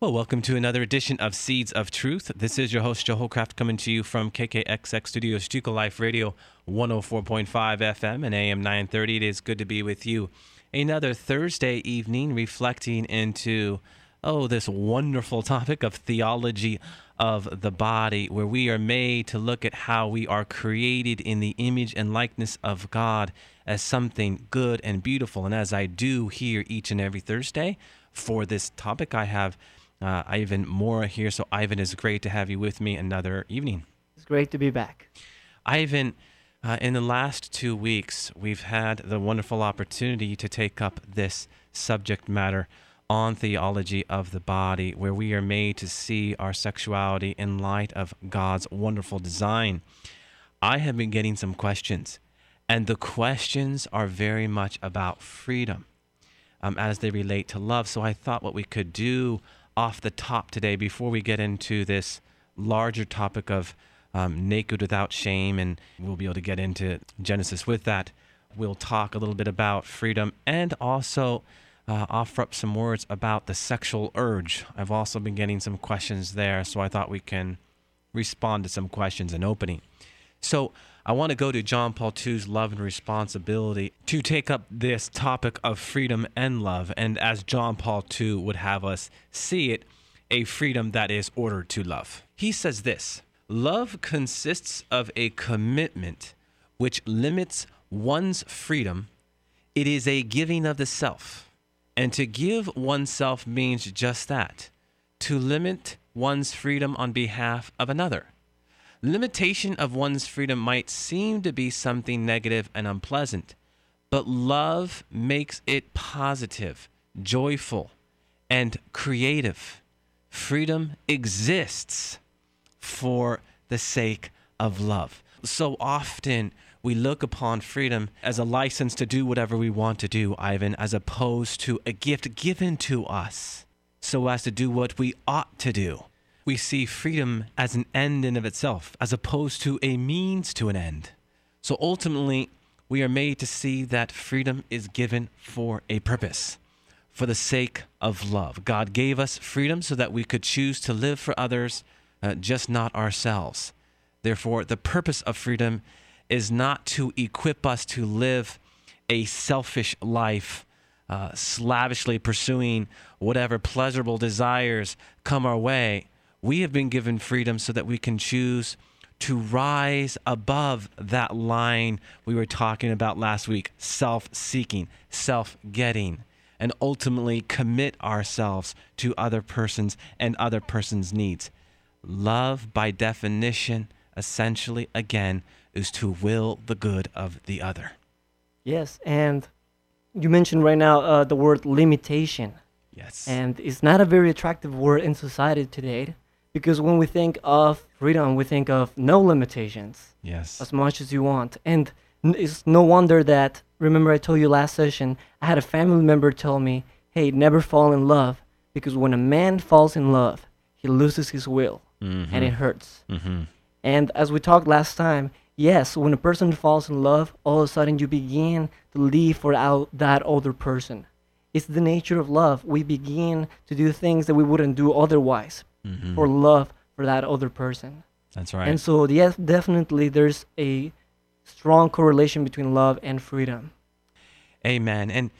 Well, welcome to another edition of Seeds of Truth. This is your host, Joe Holcraft, coming to you from KKXX Studios, Stuka Life Radio, 104.5 FM and AM 930. It is good to be with you. Another Thursday evening reflecting into, oh, this wonderful topic of theology of the body, where we are made to look at how we are created in the image and likeness of God as something good and beautiful. And as I do here each and every Thursday for this topic, I have uh, Ivan Mora here. So, Ivan, it's great to have you with me another evening. It's great to be back. Ivan, uh, in the last two weeks, we've had the wonderful opportunity to take up this subject matter on theology of the body, where we are made to see our sexuality in light of God's wonderful design. I have been getting some questions, and the questions are very much about freedom um, as they relate to love. So I thought what we could do off the top today before we get into this larger topic of um, naked without shame, and we'll be able to get into Genesis with that. We'll talk a little bit about freedom and also uh, offer up some words about the sexual urge. I've also been getting some questions there, so I thought we can respond to some questions in opening. So I want to go to John Paul II's love and responsibility to take up this topic of freedom and love. And as John Paul II would have us see it, a freedom that is ordered to love. He says this Love consists of a commitment which limits one's freedom. It is a giving of the self. And to give oneself means just that to limit one's freedom on behalf of another. Limitation of one's freedom might seem to be something negative and unpleasant, but love makes it positive, joyful, and creative. Freedom exists for the sake of love. So often we look upon freedom as a license to do whatever we want to do, Ivan, as opposed to a gift given to us so as to do what we ought to do we see freedom as an end in of itself, as opposed to a means to an end. So ultimately, we are made to see that freedom is given for a purpose, for the sake of love. God gave us freedom so that we could choose to live for others, uh, just not ourselves. Therefore, the purpose of freedom is not to equip us to live a selfish life, uh, slavishly pursuing whatever pleasurable desires come our way we have been given freedom so that we can choose to rise above that line we were talking about last week self seeking, self getting, and ultimately commit ourselves to other persons and other persons' needs. Love, by definition, essentially, again, is to will the good of the other. Yes, and you mentioned right now uh, the word limitation. Yes. And it's not a very attractive word in society today because when we think of freedom, we think of no limitations. Yes. As much as you want. And it's no wonder that, remember, I told you last session, I had a family member tell me, hey, never fall in love because when a man falls in love, he loses his will mm-hmm. and it hurts. Mm-hmm. And as we talked last time, yes, when a person falls in love, all of a sudden you begin to leave for out that other person. It's the nature of love. We begin to do things that we wouldn't do otherwise mm-hmm. for love for that other person. That's right. And so, yes, definitely there's a strong correlation between love and freedom. Amen. And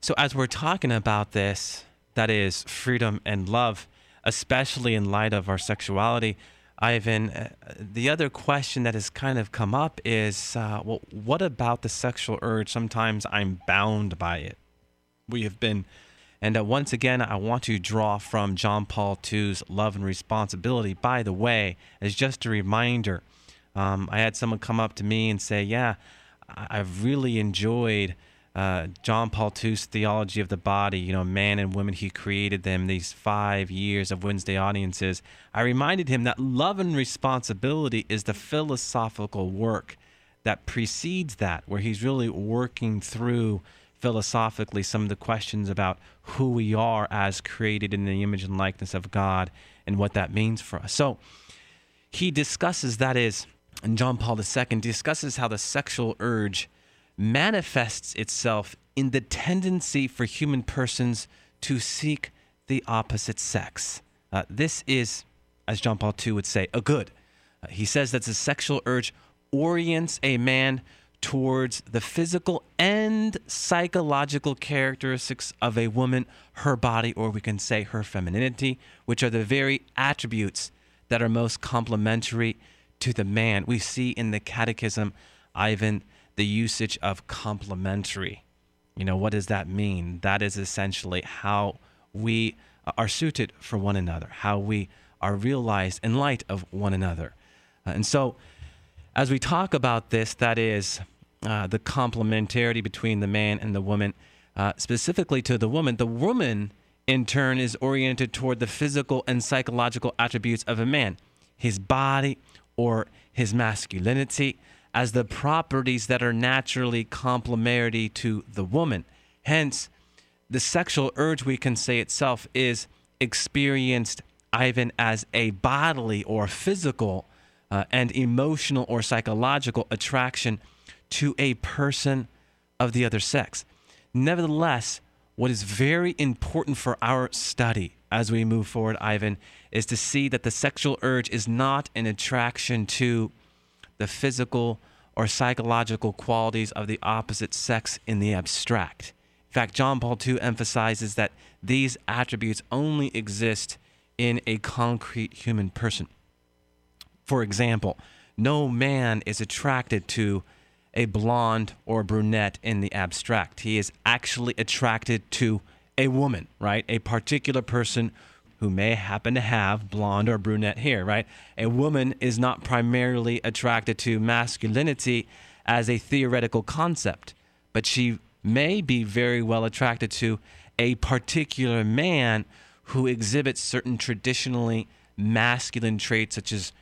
so, as we're talking about this, that is freedom and love, especially in light of our sexuality, Ivan, uh, the other question that has kind of come up is uh, well, what about the sexual urge? Sometimes I'm bound by it. We have been and uh, once again, I want to draw from John Paul II's Love and Responsibility. By the way, as just a reminder, um, I had someone come up to me and say, Yeah, I've really enjoyed uh, John Paul II's theology of the body, you know, man and woman, he created them these five years of Wednesday audiences. I reminded him that love and responsibility is the philosophical work that precedes that, where he's really working through philosophically some of the questions about who we are as created in the image and likeness of God and what that means for us. So he discusses that is, and John Paul II discusses how the sexual urge manifests itself in the tendency for human persons to seek the opposite sex. Uh, this is, as John Paul II would say, a good. Uh, he says that the sexual urge orients a man towards the physical and psychological characteristics of a woman, her body, or we can say her femininity, which are the very attributes that are most complementary to the man. We see in the Catechism, Ivan, the usage of complementary. You know, what does that mean? That is essentially how we are suited for one another, how we are realized in light of one another. Uh, and so, as we talk about this, that is uh, the complementarity between the man and the woman, uh, specifically to the woman, the woman in turn is oriented toward the physical and psychological attributes of a man, his body or his masculinity, as the properties that are naturally complementary to the woman. Hence, the sexual urge, we can say itself, is experienced even as a bodily or physical uh, and emotional or psychological attraction to a person of the other sex. Nevertheless, what is very important for our study as we move forward, Ivan, is to see that the sexual urge is not an attraction to the physical or psychological qualities of the opposite sex in the abstract. In fact, John Paul II emphasizes that these attributes only exist in a concrete human person. For example, no man is attracted to a blonde or brunette in the abstract. He is actually attracted to a woman, right? A particular person who may happen to have blonde or brunette hair, right? A woman is not primarily attracted to masculinity as a theoretical concept, but she may be very well attracted to a particular man who exhibits certain traditionally masculine traits such as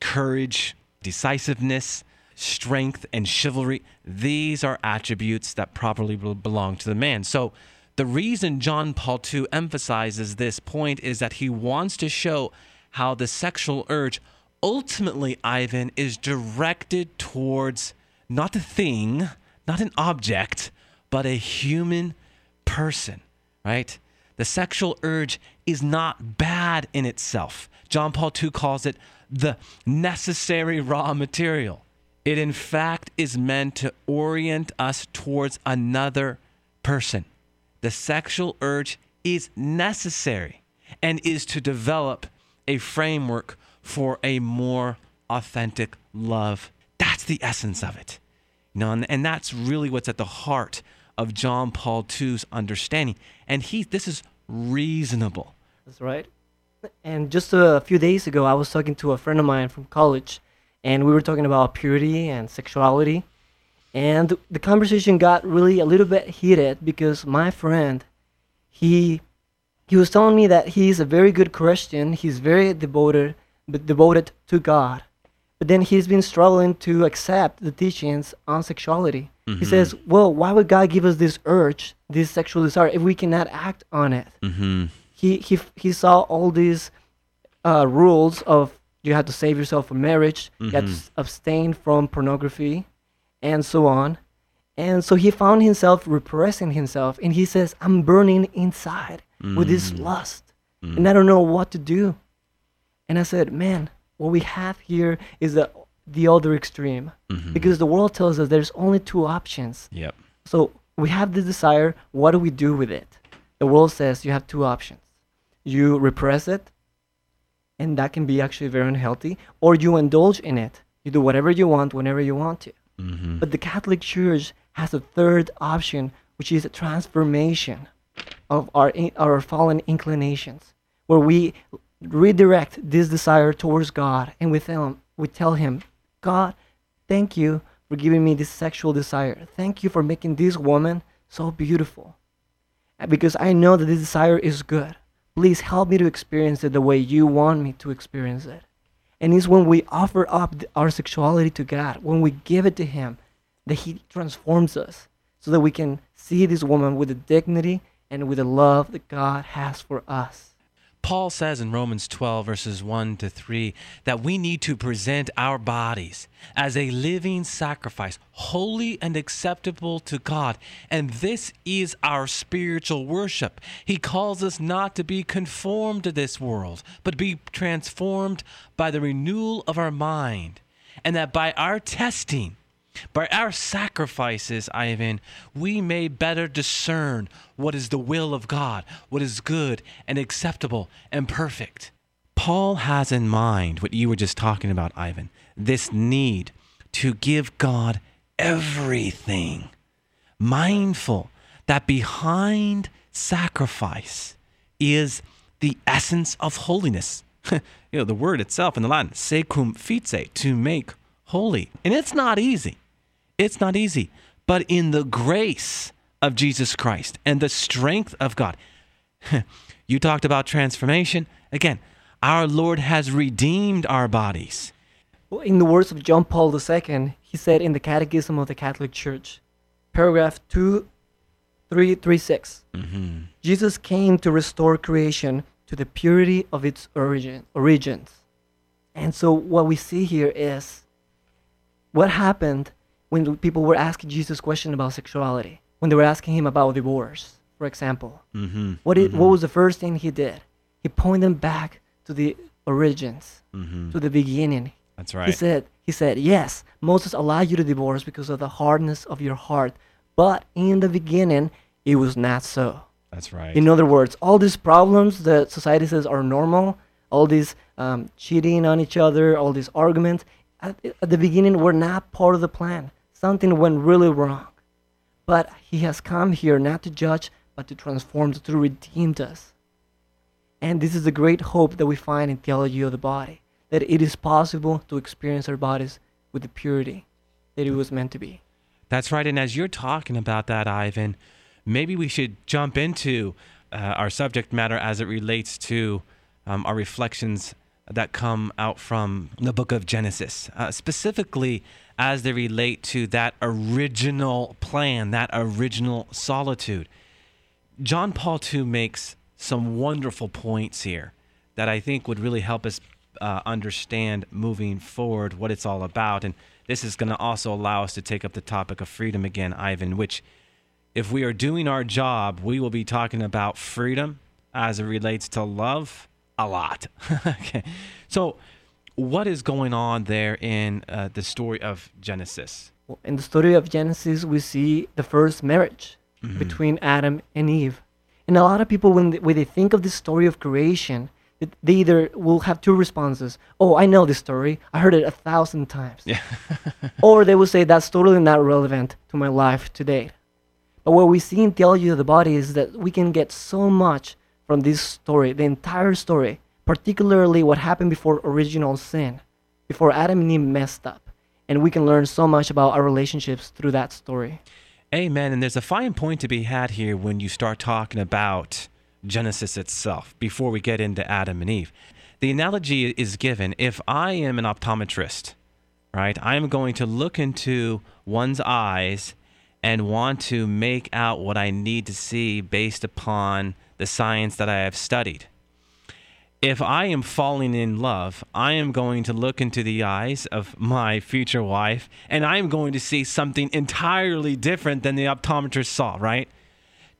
courage, decisiveness, strength, and chivalry. These are attributes that properly belong to the man. So, the reason John Paul II emphasizes this point is that he wants to show how the sexual urge ultimately, Ivan, is directed towards not a thing, not an object, but a human person, right? The sexual urge is not bad in itself. John Paul II calls it the necessary raw material. It, in fact, is meant to orient us towards another person. The sexual urge is necessary and is to develop a framework for a more authentic love. That's the essence of it. You know, and, and that's really what's at the heart of John Paul II's understanding. And he this is reasonable. That's right. And just a few days ago, I was talking to a friend of mine from college, and we were talking about purity and sexuality. And the conversation got really a little bit heated because my friend, he he was telling me that he's a very good Christian. He's very devoted, but devoted to God. But then he's been struggling to accept the teachings on sexuality. Mm-hmm. He says, "Well, why would God give us this urge, this sexual desire, if we cannot act on it?" Mm-hmm. He he he saw all these uh, rules of you had to save yourself from marriage, mm-hmm. you had to mm-hmm. abstain from pornography, and so on. And so he found himself repressing himself, and he says, I'm burning inside mm. with this mm. lust, mm. and I don't know what to do. And I said, Man, what we have here is the, the other extreme, mm-hmm. because the world tells us there's only two options. Yep. So we have the desire, what do we do with it? The world says you have two options you repress it, and that can be actually very unhealthy, or you indulge in it. You do whatever you want whenever you want to. Mm-hmm. But the Catholic Church has a third option, which is a transformation of our, our fallen inclinations, where we redirect this desire towards God and we tell him, we tell him God, thank you for giving me this sexual desire. Thank you for making this woman so beautiful. Because I know that this desire is good. Please help me to experience it the way you want me to experience it. And it's when we offer up our sexuality to God, when we give it to Him, that He transforms us so that we can see this woman with the dignity and with the love that God has for us. Paul says in Romans 12, verses 1 to 3, that we need to present our bodies as a living sacrifice, holy and acceptable to God. And this is our spiritual worship. He calls us not to be conformed to this world, but be transformed by the renewal of our mind. And that by our testing, by our sacrifices, Ivan, we may better discern what is the will of God, what is good and acceptable and perfect. Paul has in mind what you were just talking about, Ivan this need to give God everything, mindful that behind sacrifice is the essence of holiness. you know, the word itself in the Latin, secum fice, to make holy. And it's not easy. It's not easy. But in the grace of Jesus Christ and the strength of God, you talked about transformation. Again, our Lord has redeemed our bodies. Well, in the words of John Paul II, he said in the Catechism of the Catholic Church, paragraph 2336, mm-hmm. Jesus came to restore creation to the purity of its origin, origins. And so what we see here is what happened when people were asking Jesus questions about sexuality, when they were asking him about divorce, for example. Mm-hmm. What, it, what was the first thing he did? He pointed them back to the origins, Mm-hmm. to the beginning. That's right. He said, he said, yes, Moses allowed you to divorce because of the hardness of your heart, but in the beginning, it was not so. That's right. In other words, all these problems that society says are normal, all these um, cheating on each other, all these arguments, at, at the beginning were not part of the plan. Something went really wrong. But he has come here not to judge, but to transform, to redeem us. And this is the great hope that we find in theology of the body, that it is possible to experience our bodies with the purity that it was meant to be. That's right. And as you're talking about that, Ivan, maybe we should jump into uh, our subject matter as it relates to um, our reflections that come out from the book of Genesis, uh, specifically as they relate to that original plan, that original solitude. John Paul II makes some wonderful points here that I think would really help us uh, understand moving forward what it's all about. And this is going to also allow us to take up the topic of freedom again, Ivan, which, if we are doing our job, we will be talking about freedom as it relates to love a lot. okay. So, what is going on there in uh, the story of Genesis? Well, In the story of Genesis, we see the first marriage Mm-hmm. between Adam and Eve. And a lot of people, when they, when they think of the story of creation, they either will have two responses. Oh, I know this story. I heard it a thousand times. Yeah. or they will say that's totally not relevant to my life today. But what we see in theology of the body is that we can get so much from this story, the entire story, particularly what happened before original sin, before Adam and Eve messed up. And we can learn so much about our relationships through that story. Amen. And there's a fine point to be had here when you start talking about Genesis itself before we get into Adam and Eve. The analogy is given if I am an optometrist, right? I am going to look into one's eyes and want to make out what I need to see based upon the science that I have studied. If I am falling in love, I am going to look into the eyes of my future wife and I am going to see something entirely different than the optometrist saw, right?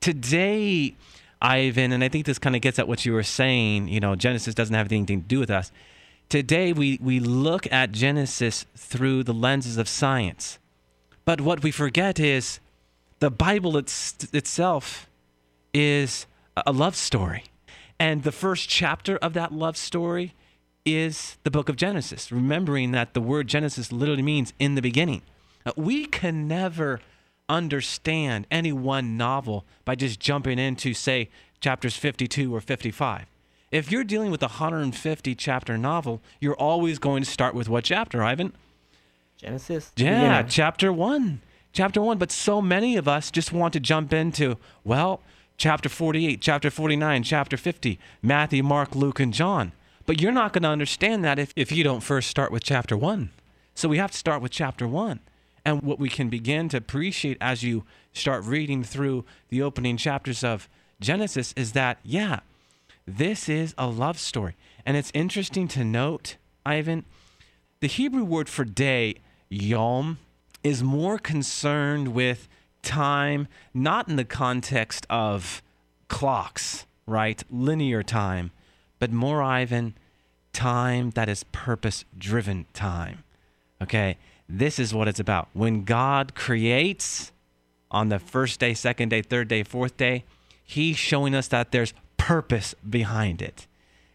Today, Ivan, and I think this kind of gets at what you were saying, you know, Genesis doesn't have anything to do with us. Today, we, we look at Genesis through the lenses of science. But what we forget is the Bible it's, itself is a- love story. And the first chapter of that love story is the book of Genesis, remembering that the word Genesis literally means in the beginning. Uh, We can never understand any one novel by just jumping into, say, chapters 52 or 55. If you're dealing with a 150 chapter novel, you're always going to start with what chapter, Ivan? Genesis. Yeah, beginning. chapter one. Chapter one. But so many of us just want to jump into, well, chapter 48, chapter 49, chapter 50, Matthew, Mark, Luke, and John. But you're not going to understand that if, if you don't first start with chapter one. So we have to start with chapter one. And what we can begin to appreciate as you start reading through the opening chapters of Genesis is that, yeah, this is a love story. And it's interesting to note, Ivan, the Hebrew word for day, yom, is more concerned with time, not in the context of clocks, right? Linear time, but more, Ivan, time that is purpose driven time. Okay, this is what it's about. When God creates on the first day, second day, third day, fourth day, He's showing us that there's purpose behind it.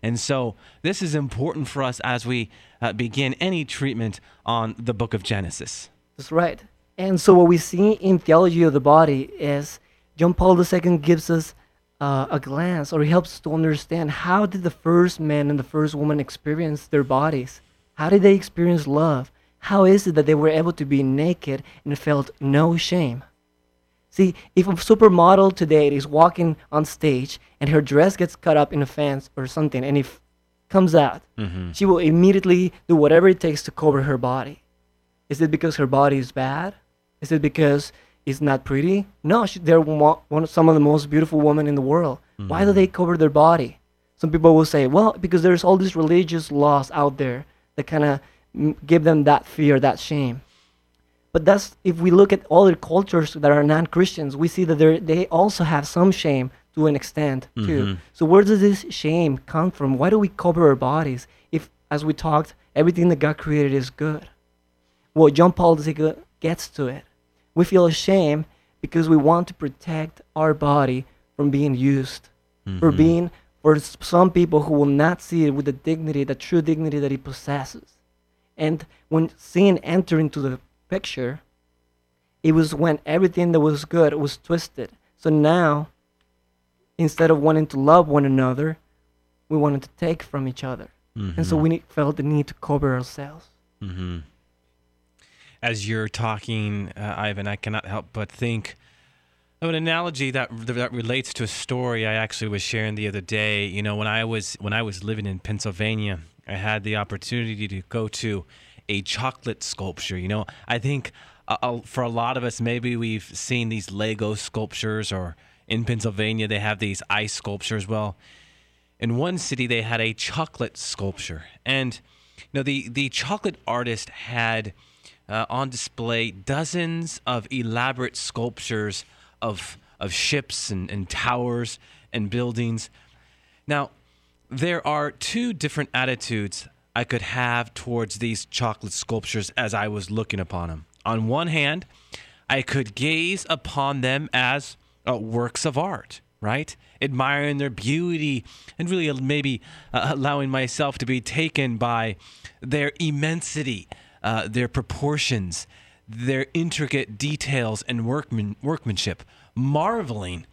And so this is important for us as we uh, begin any treatment on the book of Genesis. That's right. And so what we see in theology of the body is John Paul II gives us uh, a glance, or he helps to understand how did the first man and the first woman experience their bodies? How did they experience love? How is it that they were able to be naked and felt no shame? See, if a supermodel today is walking on stage and her dress gets cut up in a fence or something and it comes out, mm-hmm. she will immediately do whatever it takes to cover her body. Is it because her body is bad? Is it because it's not pretty? No, she, they're one, one some of the most beautiful women in the world. Why do mm-hmm. they cover their body? Some people will say, well, because there's all these religious laws out there that kind of give them that fear, that shame. But that's if we look at other cultures that are non-Christians, we see that they they also have some shame to an extent too. Mm-hmm. So where does this shame come from? Why do we cover our bodies if, as we talked, everything that God created is good? Well, John Paul II gets to it. We feel ashamed because we want to protect our body from being used, for mm-hmm. being for some people who will not see it with the dignity, the true dignity that it possesses. And when sin enters into the picture, it was when everything that was good was twisted. So now, instead of wanting to love one another, we wanted to take from each other. And so we felt the need to cover ourselves. Mm-hmm. As you're talking, uh, Ivan, I cannot help but think of an analogy that that relates to a story I actually was sharing the other day. You know, when I was when I was living in Pennsylvania, I had the opportunity to go to a chocolate sculpture. You know, I think uh, uh, for a lot of us, maybe we've seen these Lego sculptures, or in Pennsylvania they have these ice sculptures. Well, in one city they had a chocolate sculpture and you know the the chocolate artist had uh, on display dozens of elaborate sculptures of of ships and, and towers and buildings now there are two different attitudes i could have towards these chocolate sculptures as i was looking upon them on one hand i could gaze upon them as uh, works of art right? Admiring their beauty and really maybe uh, allowing myself to be taken by their immensity, uh, their proportions, their intricate details and workman- workmanship, marveling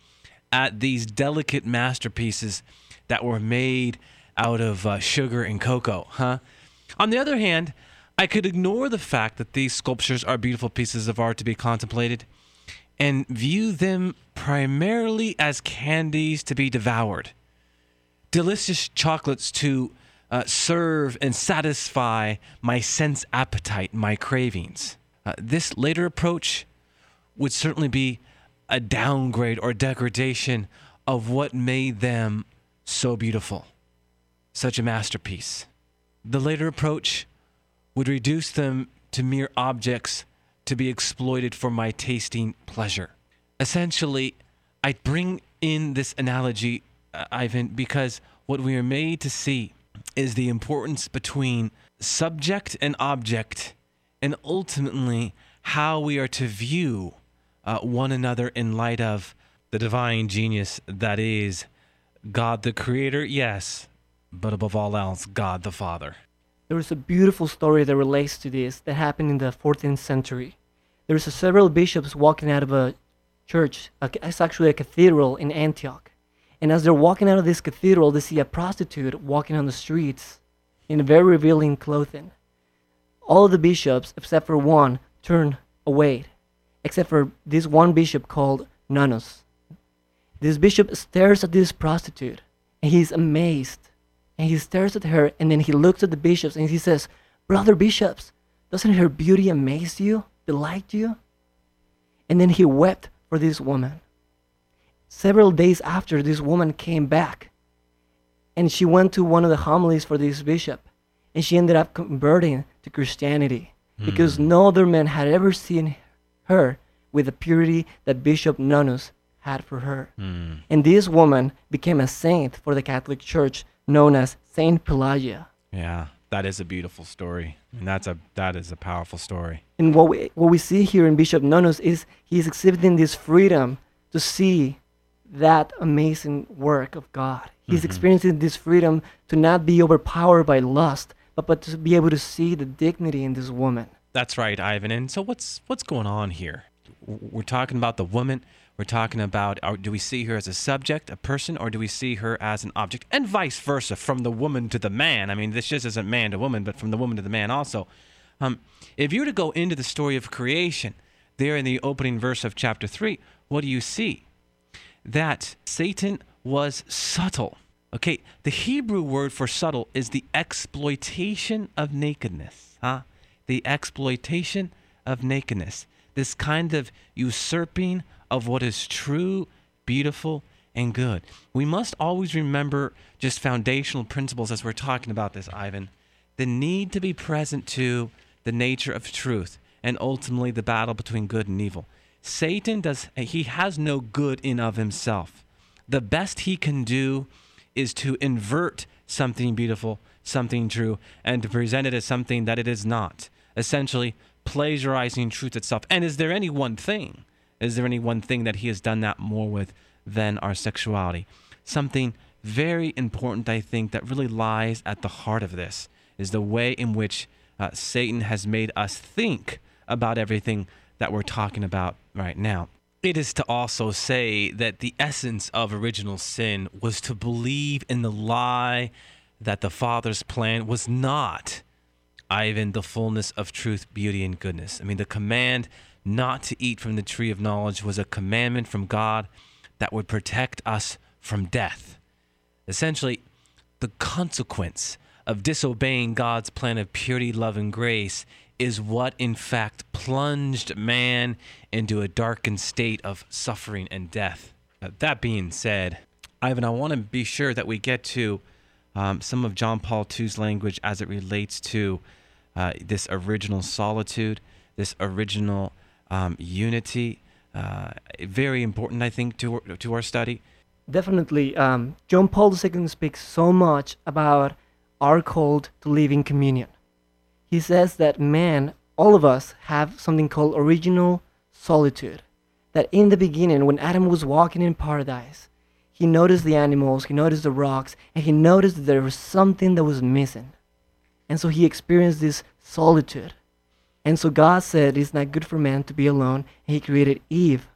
at these delicate masterpieces that were made out of uh, sugar and cocoa, huh? On the other hand, I could ignore the fact that these sculptures are beautiful pieces of art to be contemplated and view them primarily as candies to be devoured, delicious chocolates to uh, serve and satisfy my sense appetite, my cravings. Uh, this later approach would certainly be a downgrade or degradation of what made them so beautiful, such a masterpiece. The later approach would reduce them to mere objects to be exploited for my tasting pleasure. Essentially, I bring in this analogy, uh, Ivan, because what we are made to see is the importance between subject and object, and ultimately how we are to view uh, one another in light of the divine genius that is God the Creator, yes, but above all else, God the Father. There is a beautiful story that relates to this that happened in the 14th century. There was several bishops walking out of a church. It's actually a cathedral in Antioch. And as they're walking out of this cathedral, they see a prostitute walking on the streets in very revealing clothing. all the bishops, except for one, turn away, except for this one bishop called Nonnus. This bishop stares at this prostitute, and he's amazed. And he stares at her, and then he looks at the bishops, and he says, Brother bishops, doesn't her beauty amaze you, delight you? And then he wept for this woman. Several days after, this woman came back, and she went to one of the homilies for this bishop, and she ended up converting to Christianity hmm. because no other man had ever seen her with the purity that Bishop Nonnus had for her. Hmm. And this woman became a saint for the Catholic Church known as Saint Pelagia. Yeah, that is a beautiful story, and that's a that is a powerful story. And what we, what we see here in Bishop Nonnus is he's exhibiting this freedom to see that amazing work of God. He's mm-hmm. experiencing this freedom to not be overpowered by lust, but, but to be able to see the dignity in this woman. That's right, Ivan. And so what's what's going on here? We're talking about the woman. We're talking about are, do we see her as a subject, a person, or do we see her as an object, and vice versa, from the woman to the man? I mean, this just isn't man to woman, but from the woman to the man also. Um, if you were to go into the story of creation, there in the opening verse of chapter three, what do you see? That Satan was subtle. Okay, the Hebrew word for subtle is the exploitation of nakedness. Huh? The exploitation of nakedness. This kind of usurping of what is true, beautiful, and good. We must always remember just foundational principles as we're talking about this, Ivan. The need to be present to the nature of truth and ultimately the battle between good and evil. Satan does he has no good in of himself. The best he can do is to invert something beautiful, something true, and to present it as something that it is not. Essentially, plagiarizing truth itself. And is there any one thing? Is there any one thing that he has done that more with than our sexuality? Something very important, I think, that really lies at the heart of this is the way in which uh, Satan has made us think about everything that we're talking about right now. It is to also say that the essence of original sin was to believe in the lie that the Father's plan was not, Ivan, the fullness of truth, beauty, and goodness. I mean, the command not to eat from the tree of knowledge was a commandment from God that would protect us from death. Essentially, the consequence of disobeying God's plan of purity, love, and grace is what, in fact, plunged man into a darkened state of suffering and death. Uh, that being said, Ivan, I want to be sure that we get to um, some of John Paul II's language as it relates to uh, this original solitude, this original um, unity. Uh, very important, I think, to to our study. Definitely, um, John Paul II speaks so much about our call to live in communion. He says that man, all of us, have something called original solitude. That in the beginning, when Adam was walking in paradise, he noticed the animals, he noticed the rocks, and he noticed that there was something that was missing. And so he experienced this solitude. And so God said it's not good for man to be alone, and he created Eve.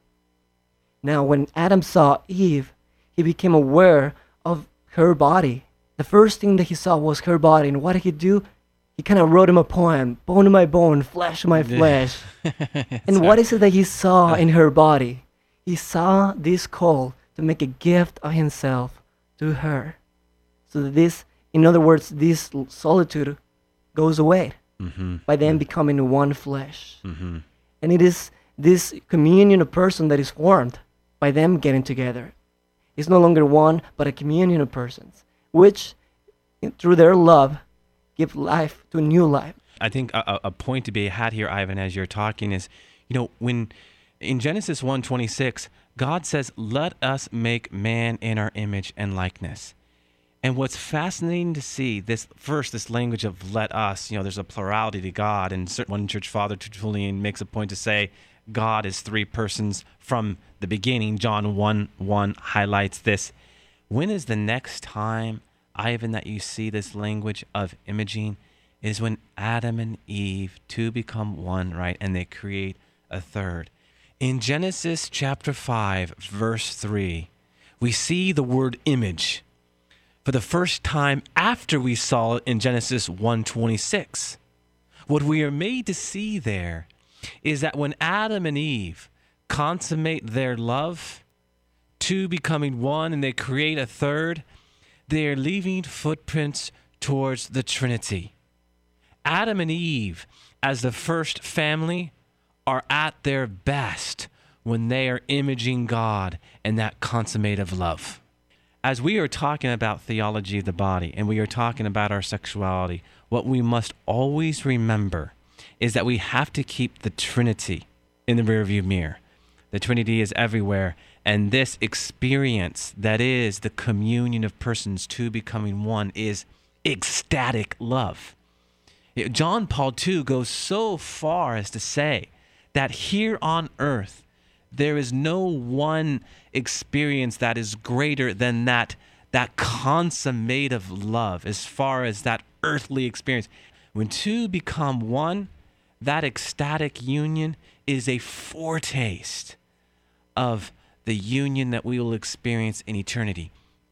Now, when Adam saw Eve, he became aware of her body. The first thing that he saw was her body, and what did he do? He kind of wrote him a poem, bone of my bone, flesh of my flesh. and what is it that he saw in her body? He saw this call to make a gift of himself to her. So that this, in other words, this solitude goes away Mm-hmm. by them becoming one flesh. Mm-hmm. And it is this communion of person that is formed by them getting together. It's no longer one, but a communion of persons, which, through their love, give life to a new life. I think a, a- a point to be had here, Ivan, as you're talking is, you know, when in Genesis 1:26, God says, "Let us make man in our image and likeness." And what's fascinating to see this first, this language of "let us," you know, there's a plurality to God, and one church father, Tertullian, makes a point to say God is three persons from the beginning. John 1 1 highlights this. When is the next time, Ivan, that you see this language of imaging? Is when Adam and Eve two become one, right? And they create a third. In Genesis chapter 5, verse 3, we see the word image for the first time after we saw it in Genesis 1:26. What we are made to see there is that when Adam and Eve consummate their love, two becoming one, and they create a third, they are leaving footprints towards the Trinity. Adam and Eve, as the first family, are at their best when they are imaging God and that consummative love. As we are talking about theology of the body and we are talking about our sexuality, what we must always remember is that we have to keep the Trinity in the rearview mirror. The Trinity is everywhere, and this experience that is the communion of persons, two becoming one, is ecstatic love. John Paul II goes so far as to say that here on earth, there is no one experience that is greater than that that consummative love as far as that earthly experience. When two become one that ecstatic union is a foretaste of the union that we will experience in eternity.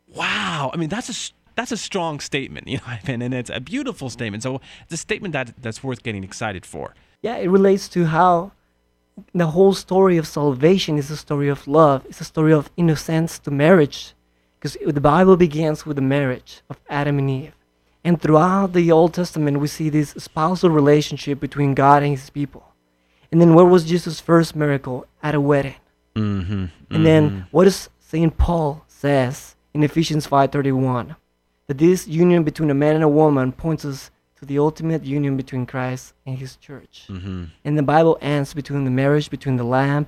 Wow. I mean that's a that's a strong statement you know and it's a beautiful statement. So it's a statement that that's worth getting excited for. Yeah, it relates to how the whole story of salvation is a story of love. It's a story of innocence to marriage. Because the Bible begins with the marriage of Adam and Eve. And throughout the Old Testament, we see this spousal relationship between God and his people. And then what was Jesus' first miracle? At a wedding. mm-hmm, And then what does St. Paul says in Ephesians 5:31? That this union between a man and a woman points us to the ultimate union between Christ and his church. mm-hmm. And the Bible ends between the marriage between the Lamb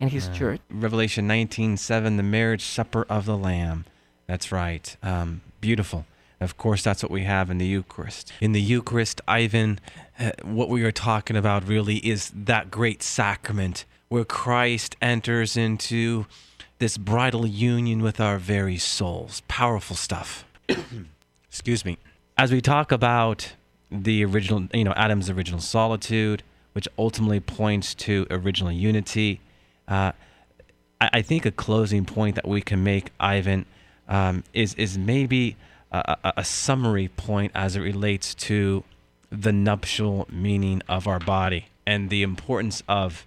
and his church. Revelation 19:7, the marriage supper of the Lamb. That's right. Um, beautiful. Of course, that's what we have in the Eucharist. In the Eucharist, Ivan, uh, what we are talking about really is that great sacrament where Christ enters into this bridal union with our very souls. Powerful stuff. Excuse me. As we talk about the original, you know, Adam's original solitude, which ultimately points to original unity, uh, I, I think a closing point that we can make, Ivan, um, is is maybe a, a, a summary point as it relates to the nuptial meaning of our body and the importance of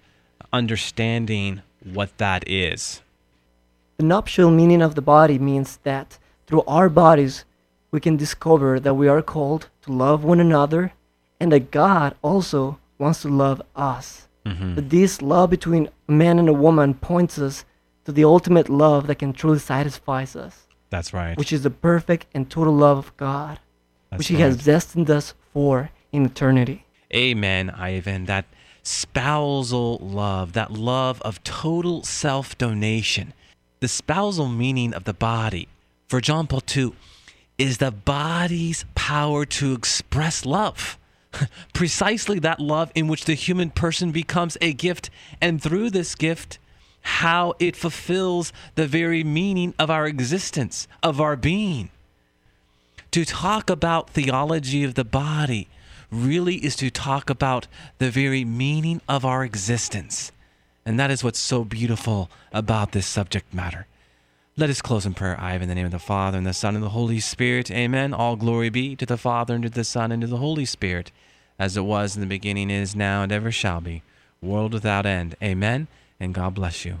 understanding what that is. The nuptial meaning of the body means that through our bodies we can discover that we are called to love one another and that God also wants to love us. Mm-hmm. That this love between a man and a woman points us to the ultimate love that can truly satisfy us, That's right. which is the perfect and total love of God, That's which He has destined us for in eternity. Amen, Ivan. That spousal love, that love of total self donation, the spousal meaning of the body for John Paul II is the body's power to express love. Precisely that love in which the human person becomes a gift, and through this gift, how it fulfills the very meaning of our existence, of our being to talk about theology of the body really is to talk about the very meaning of our existence. And that is what's so beautiful about this subject matter. Let us close in prayer. I in the name of the Father, and the Son, and the Holy Spirit. Amen. All glory be to the Father, and to the Son, and to the Holy Spirit, as it was in the beginning, is now, and ever shall be, world without end. Amen. And God bless you.